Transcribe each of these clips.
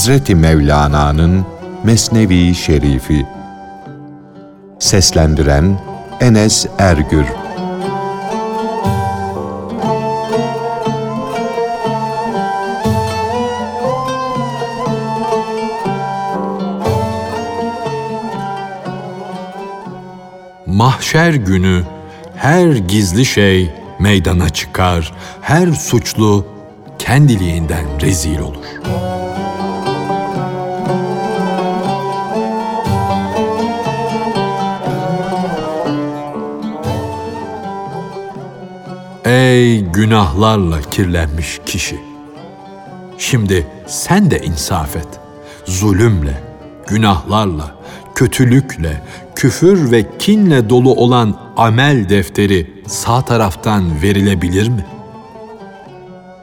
Hazreti Mevlana'nın Mesnevi Şerifi Seslendiren Enes Ergür Mahşer günü her gizli şey meydana çıkar, her suçlu kendiliğinden rezil olur. Ey günahlarla kirlenmiş kişi! Şimdi sen de insaf et. Zulümle, günahlarla, kötülükle, küfür ve kinle dolu olan amel defteri sağ taraftan verilebilir mi?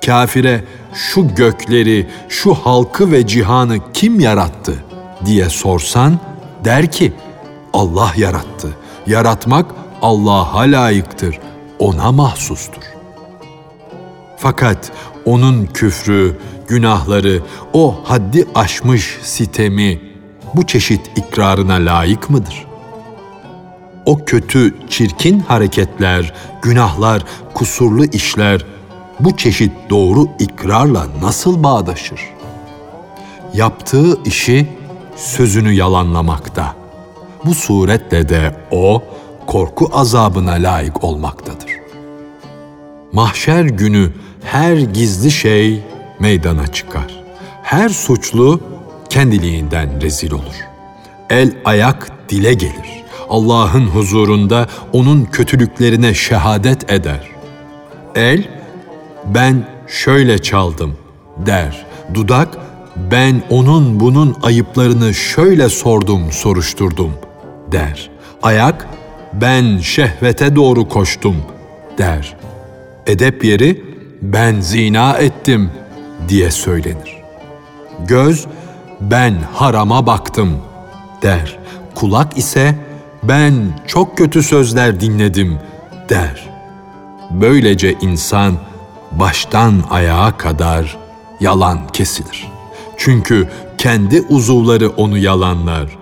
Kafire şu gökleri, şu halkı ve cihanı kim yarattı diye sorsan der ki Allah yarattı. Yaratmak Allah'a layıktır, ona mahsustur. Fakat onun küfrü, günahları, o haddi aşmış sitemi bu çeşit ikrarına layık mıdır? O kötü, çirkin hareketler, günahlar, kusurlu işler bu çeşit doğru ikrarla nasıl bağdaşır? Yaptığı işi sözünü yalanlamakta. Bu suretle de o korku azabına layık olmaktadır. Mahşer günü her gizli şey meydana çıkar. Her suçlu kendiliğinden rezil olur. El ayak dile gelir. Allah'ın huzurunda onun kötülüklerine şehadet eder. El, ben şöyle çaldım der. Dudak, ben onun bunun ayıplarını şöyle sordum, soruşturdum der. Ayak, ben şehvete doğru koştum der. Edep yeri, ben zina ettim diye söylenir. Göz, ben harama baktım der. Kulak ise ben çok kötü sözler dinledim der. Böylece insan baştan ayağa kadar yalan kesilir. Çünkü kendi uzuvları onu yalanlar,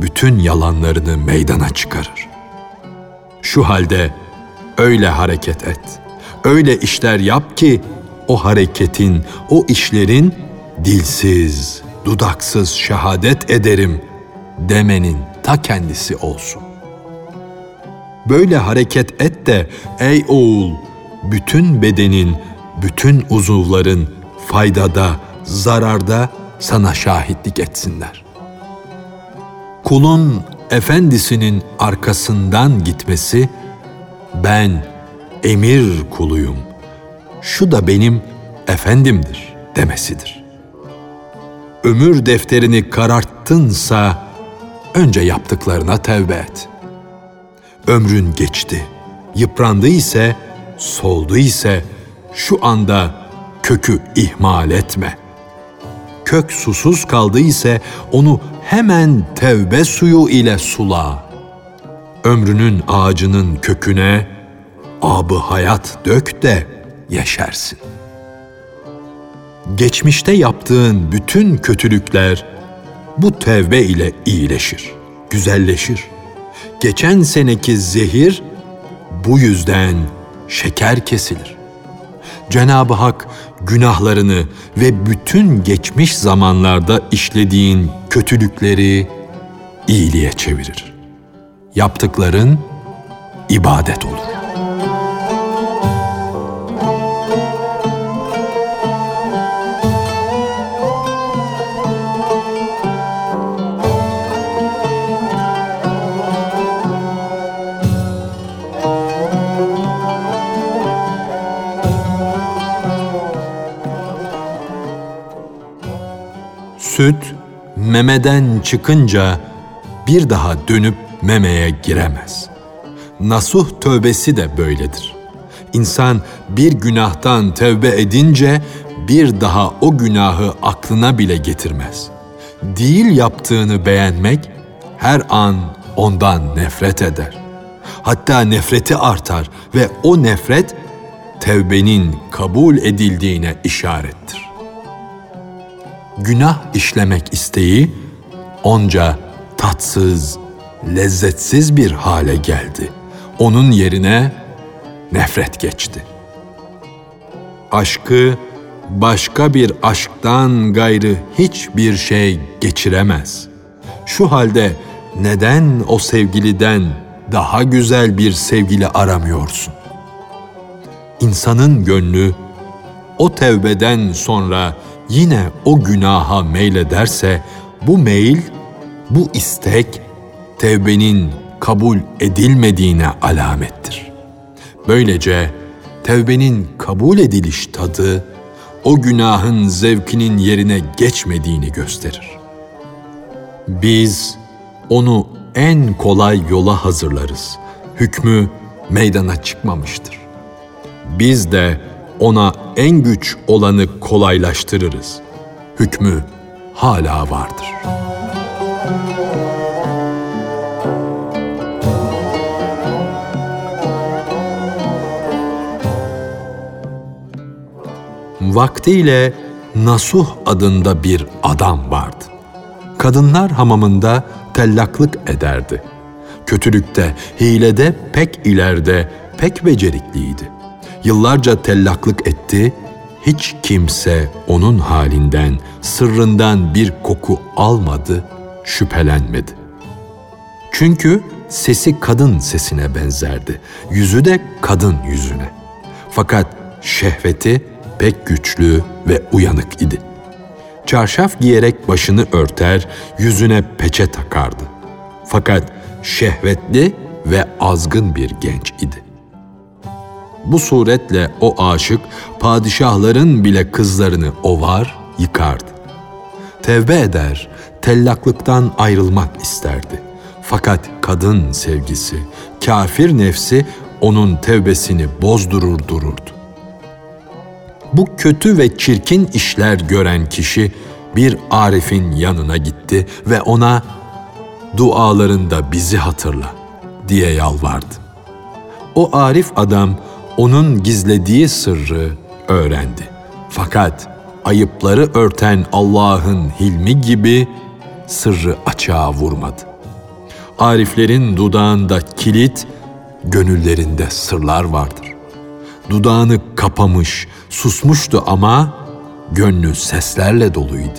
bütün yalanlarını meydana çıkarır. Şu halde öyle hareket et, öyle işler yap ki o hareketin, o işlerin dilsiz, dudaksız şehadet ederim demenin ta kendisi olsun. Böyle hareket et de ey oğul bütün bedenin, bütün uzuvların faydada, zararda sana şahitlik etsinler. Kulun efendisinin arkasından gitmesi ben emir kuluyum. Şu da benim efendimdir demesidir. Ömür defterini kararttınsa önce yaptıklarına tevbe et. Ömrün geçti, yıprandı ise, soldu ise şu anda kökü ihmal etme. Kök susuz kaldı ise onu hemen tevbe suyu ile sula. Ömrünün ağacının köküne abı hayat dök de yeşersin. Geçmişte yaptığın bütün kötülükler bu tevbe ile iyileşir, güzelleşir. Geçen seneki zehir bu yüzden şeker kesilir. Cenab-ı Hak günahlarını ve bütün geçmiş zamanlarda işlediğin kötülükleri iyiliğe çevirir. Yaptıkların ibadet olur. Süt memeden çıkınca bir daha dönüp memeye giremez. Nasuh tövbesi de böyledir. İnsan bir günahtan tövbe edince bir daha o günahı aklına bile getirmez. Değil yaptığını beğenmek her an ondan nefret eder. Hatta nefreti artar ve o nefret tevbenin kabul edildiğine işarettir. Günah işlemek isteği onca tatsız, lezzetsiz bir hale geldi. Onun yerine nefret geçti. Aşkı başka bir aşktan gayrı hiçbir şey geçiremez. Şu halde neden o sevgiliden daha güzel bir sevgili aramıyorsun? İnsanın gönlü o tevbeden sonra yine o günaha meylederse bu meyil, bu istek tevbenin kabul edilmediğine alamettir. Böylece tevbenin kabul ediliş tadı o günahın zevkinin yerine geçmediğini gösterir. Biz onu en kolay yola hazırlarız. Hükmü meydana çıkmamıştır. Biz de ona en güç olanı kolaylaştırırız. Hükmü hala vardır. Vaktiyle Nasuh adında bir adam vardı. Kadınlar hamamında tellaklık ederdi. Kötülükte, hilede pek ileride, pek becerikliydi. Yıllarca tellaklık etti, hiç kimse onun halinden, sırrından bir koku almadı, şüphelenmedi. Çünkü sesi kadın sesine benzerdi, yüzü de kadın yüzüne. Fakat şehveti pek güçlü ve uyanık idi. Çarşaf giyerek başını örter, yüzüne peçe takardı. Fakat şehvetli ve azgın bir genç idi. Bu suretle o aşık padişahların bile kızlarını ovar, yıkardı. Tevbe eder, tellaklıktan ayrılmak isterdi. Fakat kadın sevgisi, kafir nefsi onun tevbesini bozdurur dururdu. Bu kötü ve çirkin işler gören kişi bir Arif'in yanına gitti ve ona dualarında bizi hatırla diye yalvardı. O Arif adam onun gizlediği sırrı öğrendi. Fakat ayıpları örten Allah'ın hilmi gibi sırrı açığa vurmadı. Ariflerin dudağında kilit, gönüllerinde sırlar vardır. Dudağını kapamış, susmuştu ama gönlü seslerle doluydu.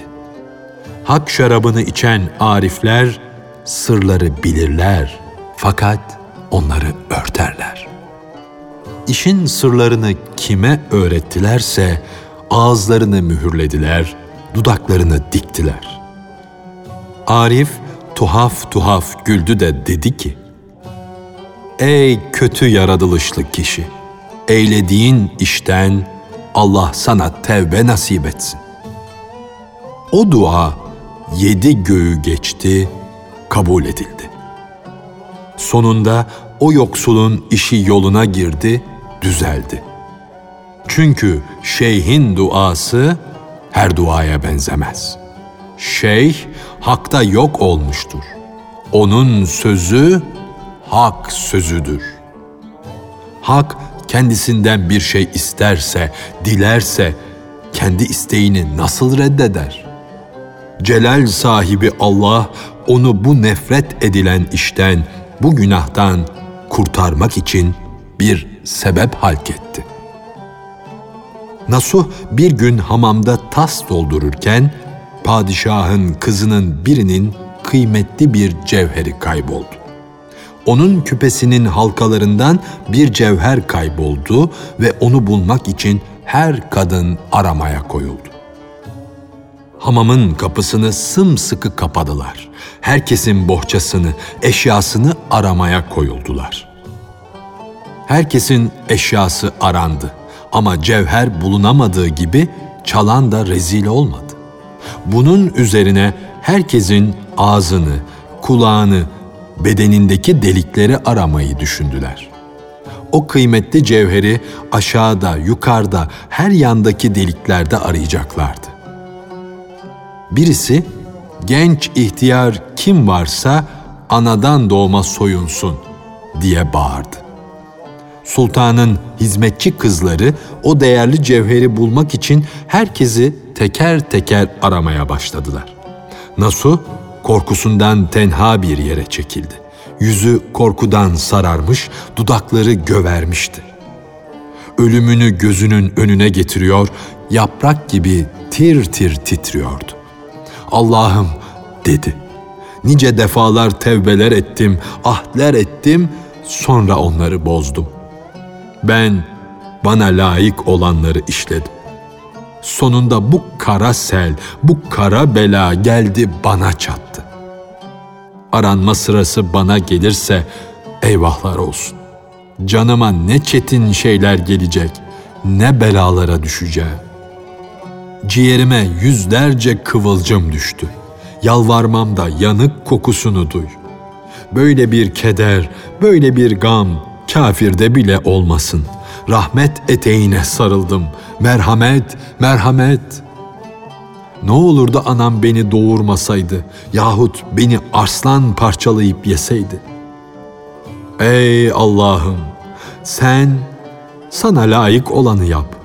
Hak şarabını içen arifler sırları bilirler fakat onları örterler. İşin sırlarını kime öğrettilerse ağızlarını mühürlediler, dudaklarını diktiler. Arif tuhaf tuhaf güldü de dedi ki, Ey kötü yaratılışlı kişi! Eylediğin işten Allah sana tevbe nasip etsin. O dua yedi göğü geçti, kabul edildi. Sonunda o yoksulun işi yoluna girdi, düzeldi. Çünkü şeyhin duası her duaya benzemez. Şeyh hakta yok olmuştur. Onun sözü hak sözüdür. Hak kendisinden bir şey isterse, dilerse kendi isteğini nasıl reddeder? Celal sahibi Allah onu bu nefret edilen işten, bu günahtan kurtarmak için bir sebep halk etti. Nasuh bir gün hamamda tas doldururken padişahın kızının birinin kıymetli bir cevheri kayboldu. Onun küpesinin halkalarından bir cevher kayboldu ve onu bulmak için her kadın aramaya koyuldu. Hamamın kapısını sımsıkı kapadılar. Herkesin bohçasını, eşyasını aramaya koyuldular. Herkesin eşyası arandı ama cevher bulunamadığı gibi çalan da rezil olmadı. Bunun üzerine herkesin ağzını, kulağını, bedenindeki delikleri aramayı düşündüler. O kıymetli cevheri aşağıda, yukarıda, her yandaki deliklerde arayacaklardı. Birisi, genç ihtiyar kim varsa anadan doğma soyunsun diye bağırdı. Sultanın hizmetçi kızları o değerli cevheri bulmak için herkesi teker teker aramaya başladılar. Nasuh korkusundan tenha bir yere çekildi. Yüzü korkudan sararmış, dudakları gövermişti. Ölümünü gözünün önüne getiriyor, yaprak gibi tir tir titriyordu. Allah'ım dedi. Nice defalar tevbeler ettim, ahdler ettim, sonra onları bozdum. Ben bana layık olanları işledim. Sonunda bu kara sel, bu kara bela geldi bana çattı. Aranma sırası bana gelirse eyvahlar olsun. Canıma ne çetin şeyler gelecek, ne belalara düşeceğim. Ciğerime yüzlerce kıvılcım düştü. Yalvarmamda yanık kokusunu duy. Böyle bir keder, böyle bir gam kafirde bile olmasın. Rahmet eteğine sarıldım. Merhamet, merhamet. Ne olurdu anam beni doğurmasaydı yahut beni arslan parçalayıp yeseydi. Ey Allah'ım sen sana layık olanı yap.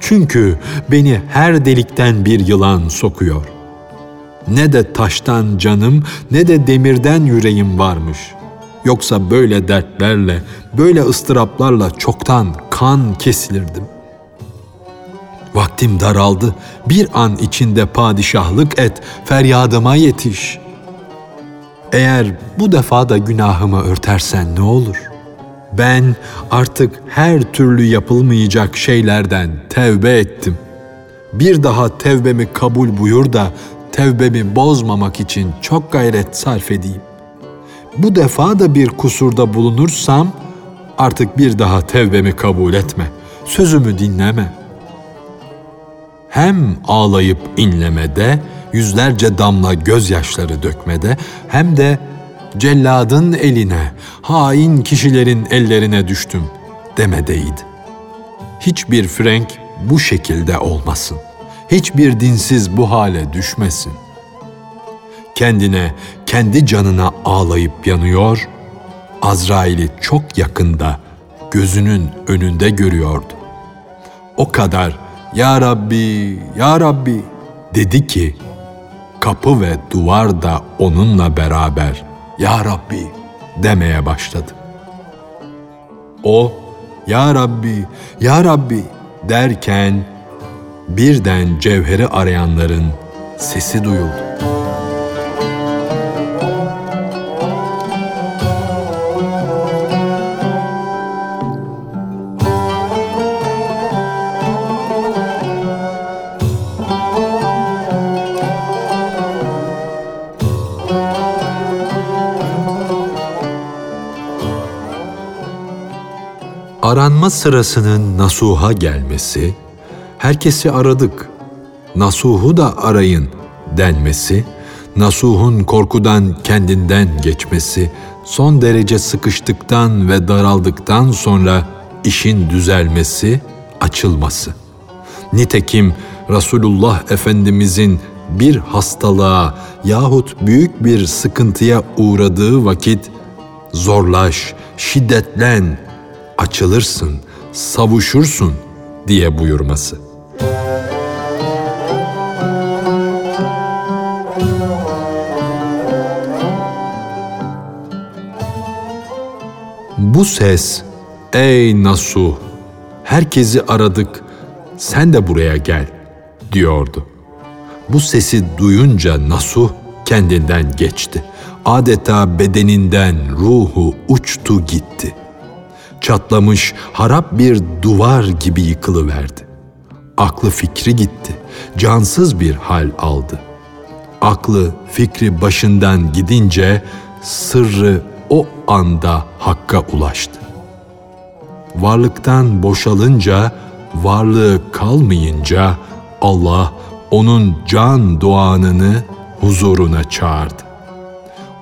Çünkü beni her delikten bir yılan sokuyor. Ne de taştan canım ne de demirden yüreğim varmış. Yoksa böyle dertlerle, böyle ıstıraplarla çoktan kan kesilirdim. Vaktim daraldı. Bir an içinde padişahlık et, feryadıma yetiş. Eğer bu defa da günahımı örtersen ne olur?'' Ben artık her türlü yapılmayacak şeylerden tevbe ettim. Bir daha tevbemi kabul buyur da tevbemi bozmamak için çok gayret sarf edeyim. Bu defa da bir kusurda bulunursam artık bir daha tevbemi kabul etme. Sözümü dinleme. Hem ağlayıp inlemede, yüzlerce damla gözyaşları dökmede hem de celladın eline, hain kişilerin ellerine düştüm demedeydi. Hiçbir Frank bu şekilde olmasın. Hiçbir dinsiz bu hale düşmesin. Kendine, kendi canına ağlayıp yanıyor, Azrail'i çok yakında, gözünün önünde görüyordu. O kadar Ya Rabbi, Ya Rabbi dedi ki, kapı ve duvar da onunla beraber ya Rabbi demeye başladı. O Ya Rabbi, Ya Rabbi derken birden cevheri arayanların sesi duyuldu. Aranma sırasının Nasuh'a gelmesi, herkesi aradık, Nasuh'u da arayın denmesi, Nasuh'un korkudan kendinden geçmesi, son derece sıkıştıktan ve daraldıktan sonra işin düzelmesi, açılması. Nitekim Resulullah Efendimizin bir hastalığa yahut büyük bir sıkıntıya uğradığı vakit zorlaş, şiddetlen açılırsın, savuşursun diye buyurması. Bu ses, ey Nasuh, herkesi aradık, sen de buraya gel, diyordu. Bu sesi duyunca Nasuh kendinden geçti. Adeta bedeninden ruhu uçtu gitti.'' Çatlamış harap bir duvar gibi yıkılıverdi. Aklı fikri gitti, cansız bir hal aldı. Aklı fikri başından gidince sırrı o anda hakka ulaştı. Varlıktan boşalınca, varlığı kalmayınca Allah onun can doğanını huzuruna çağırdı.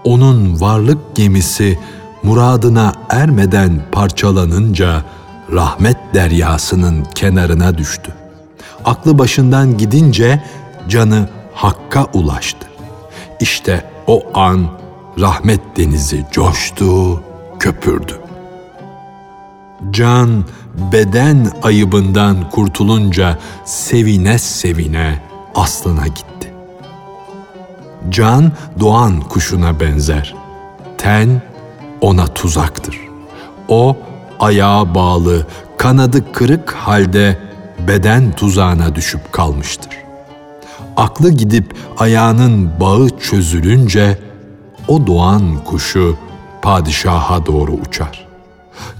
Onun varlık gemisi muradına ermeden parçalanınca rahmet deryasının kenarına düştü. Aklı başından gidince canı hakka ulaştı. İşte o an rahmet denizi coştu, köpürdü. Can beden ayıbından kurtulunca sevine sevine aslına gitti. Can doğan kuşuna benzer. Ten ona tuzaktır. O ayağa bağlı, kanadı kırık halde beden tuzağına düşüp kalmıştır. Aklı gidip ayağının bağı çözülünce o doğan kuşu padişaha doğru uçar.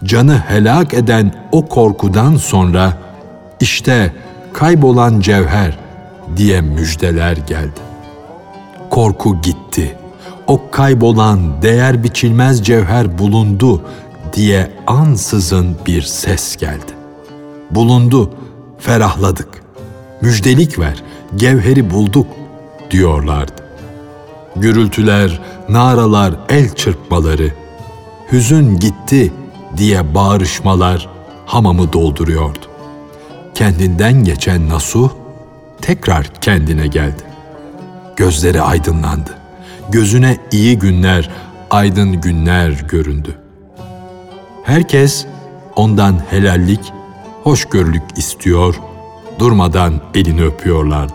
Canı helak eden o korkudan sonra işte kaybolan cevher diye müjdeler geldi. Korku gitti. O kaybolan değer biçilmez cevher bulundu diye ansızın bir ses geldi. Bulundu, ferahladık. Müjdelik ver, gevheri bulduk diyorlardı. Gürültüler, naralar, el çırpmaları, hüzün gitti diye bağırışmalar hamamı dolduruyordu. Kendinden geçen Nasuh tekrar kendine geldi. Gözleri aydınlandı. Gözüne iyi günler, aydın günler göründü. Herkes ondan helallik, hoşgörülük istiyor, durmadan elini öpüyorlardı.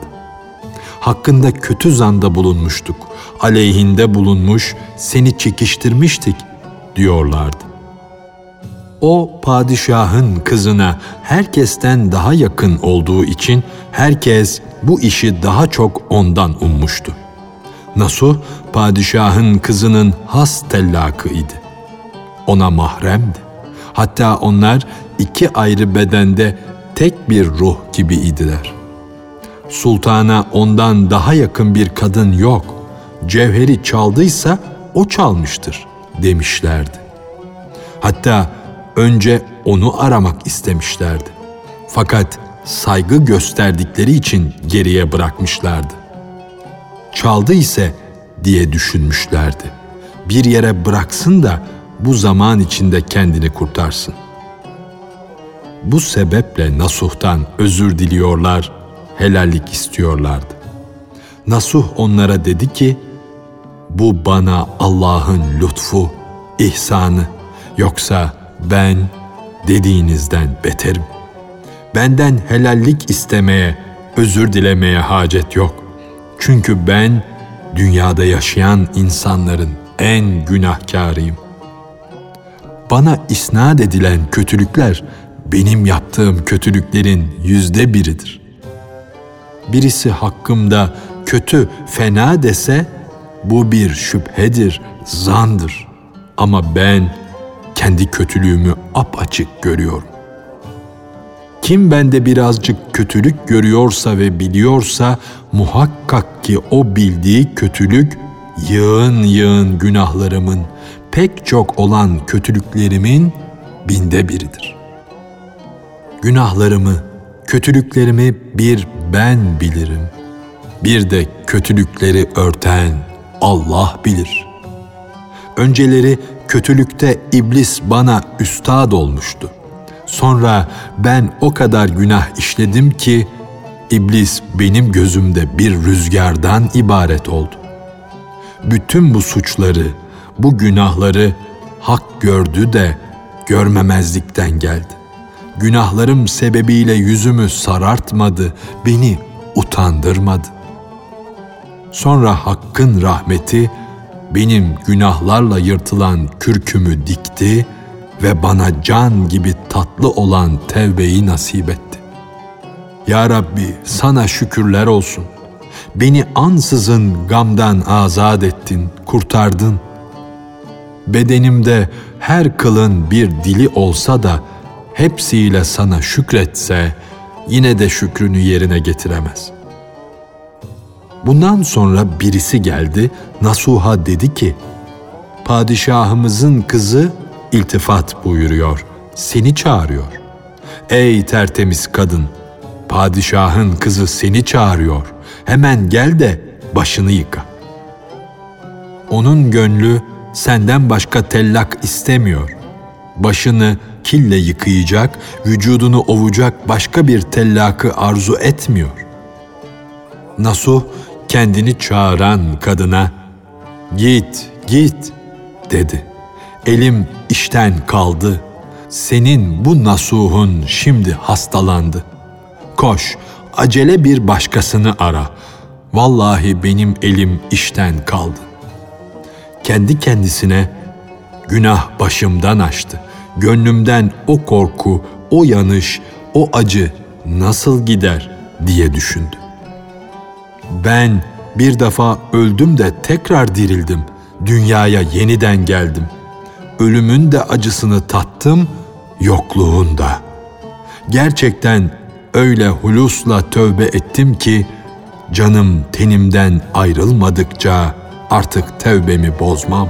Hakkında kötü zanda bulunmuştuk, aleyhinde bulunmuş, seni çekiştirmiştik diyorlardı. O padişahın kızına herkesten daha yakın olduğu için herkes bu işi daha çok ondan ummuştu. Nasuh padişahın kızının has tellakı idi. Ona mahremdi. Hatta onlar iki ayrı bedende tek bir ruh gibi idiler. Sultana ondan daha yakın bir kadın yok. Cevheri çaldıysa o çalmıştır demişlerdi. Hatta önce onu aramak istemişlerdi. Fakat saygı gösterdikleri için geriye bırakmışlardı. Çaldı ise diye düşünmüşlerdi. Bir yere bıraksın da bu zaman içinde kendini kurtarsın. Bu sebeple Nasuh'tan özür diliyorlar, helallik istiyorlardı. Nasuh onlara dedi ki, bu bana Allah'ın lütfu, ihsanı, yoksa ben dediğinizden beterim. Benden helallik istemeye, özür dilemeye hacet yok. Çünkü ben dünyada yaşayan insanların en günahkarıyım. Bana isnat edilen kötülükler benim yaptığım kötülüklerin yüzde biridir. Birisi hakkımda kötü, fena dese bu bir şüphedir, zandır. Ama ben kendi kötülüğümü apaçık görüyorum. Kim bende birazcık kötülük görüyorsa ve biliyorsa muhakkak ki o bildiği kötülük yığın yığın günahlarımın, pek çok olan kötülüklerimin binde biridir. Günahlarımı, kötülüklerimi bir ben bilirim. Bir de kötülükleri örten Allah bilir. Önceleri kötülükte iblis bana üstad olmuştu. Sonra ben o kadar günah işledim ki iblis benim gözümde bir rüzgardan ibaret oldu. Bütün bu suçları, bu günahları hak gördü de görmemezlikten geldi. Günahlarım sebebiyle yüzümü sarartmadı, beni utandırmadı. Sonra Hakk'ın rahmeti benim günahlarla yırtılan kürkümü dikti ve bana can gibi tatlı olan tevbeyi nasip etti. Ya Rabbi sana şükürler olsun. Beni ansızın gamdan azat ettin, kurtardın. Bedenimde her kılın bir dili olsa da hepsiyle sana şükretse yine de şükrünü yerine getiremez. Bundan sonra birisi geldi, Nasuha dedi ki, Padişahımızın kızı iltifat buyuruyor, seni çağırıyor. Ey tertemiz kadın, padişahın kızı seni çağırıyor, hemen gel de başını yıka. Onun gönlü senden başka tellak istemiyor. Başını kille yıkayacak, vücudunu ovacak başka bir tellakı arzu etmiyor. Nasuh kendini çağıran kadına "Git, git." dedi. Elim işten kaldı. senin bu nasuhun şimdi hastalandı. Koş, acele bir başkasını ara. Vallahi benim elim işten kaldı. Kendi kendisine günah başımdan açtı. Gönlümden o korku, o yanış, o acı nasıl gider diye düşündü. Ben bir defa öldüm de tekrar dirildim. Dünyaya yeniden geldim. Ölümün de acısını tattım, yokluğunda. Gerçekten öyle hulusla tövbe ettim ki canım tenimden ayrılmadıkça artık tevbemi bozmam.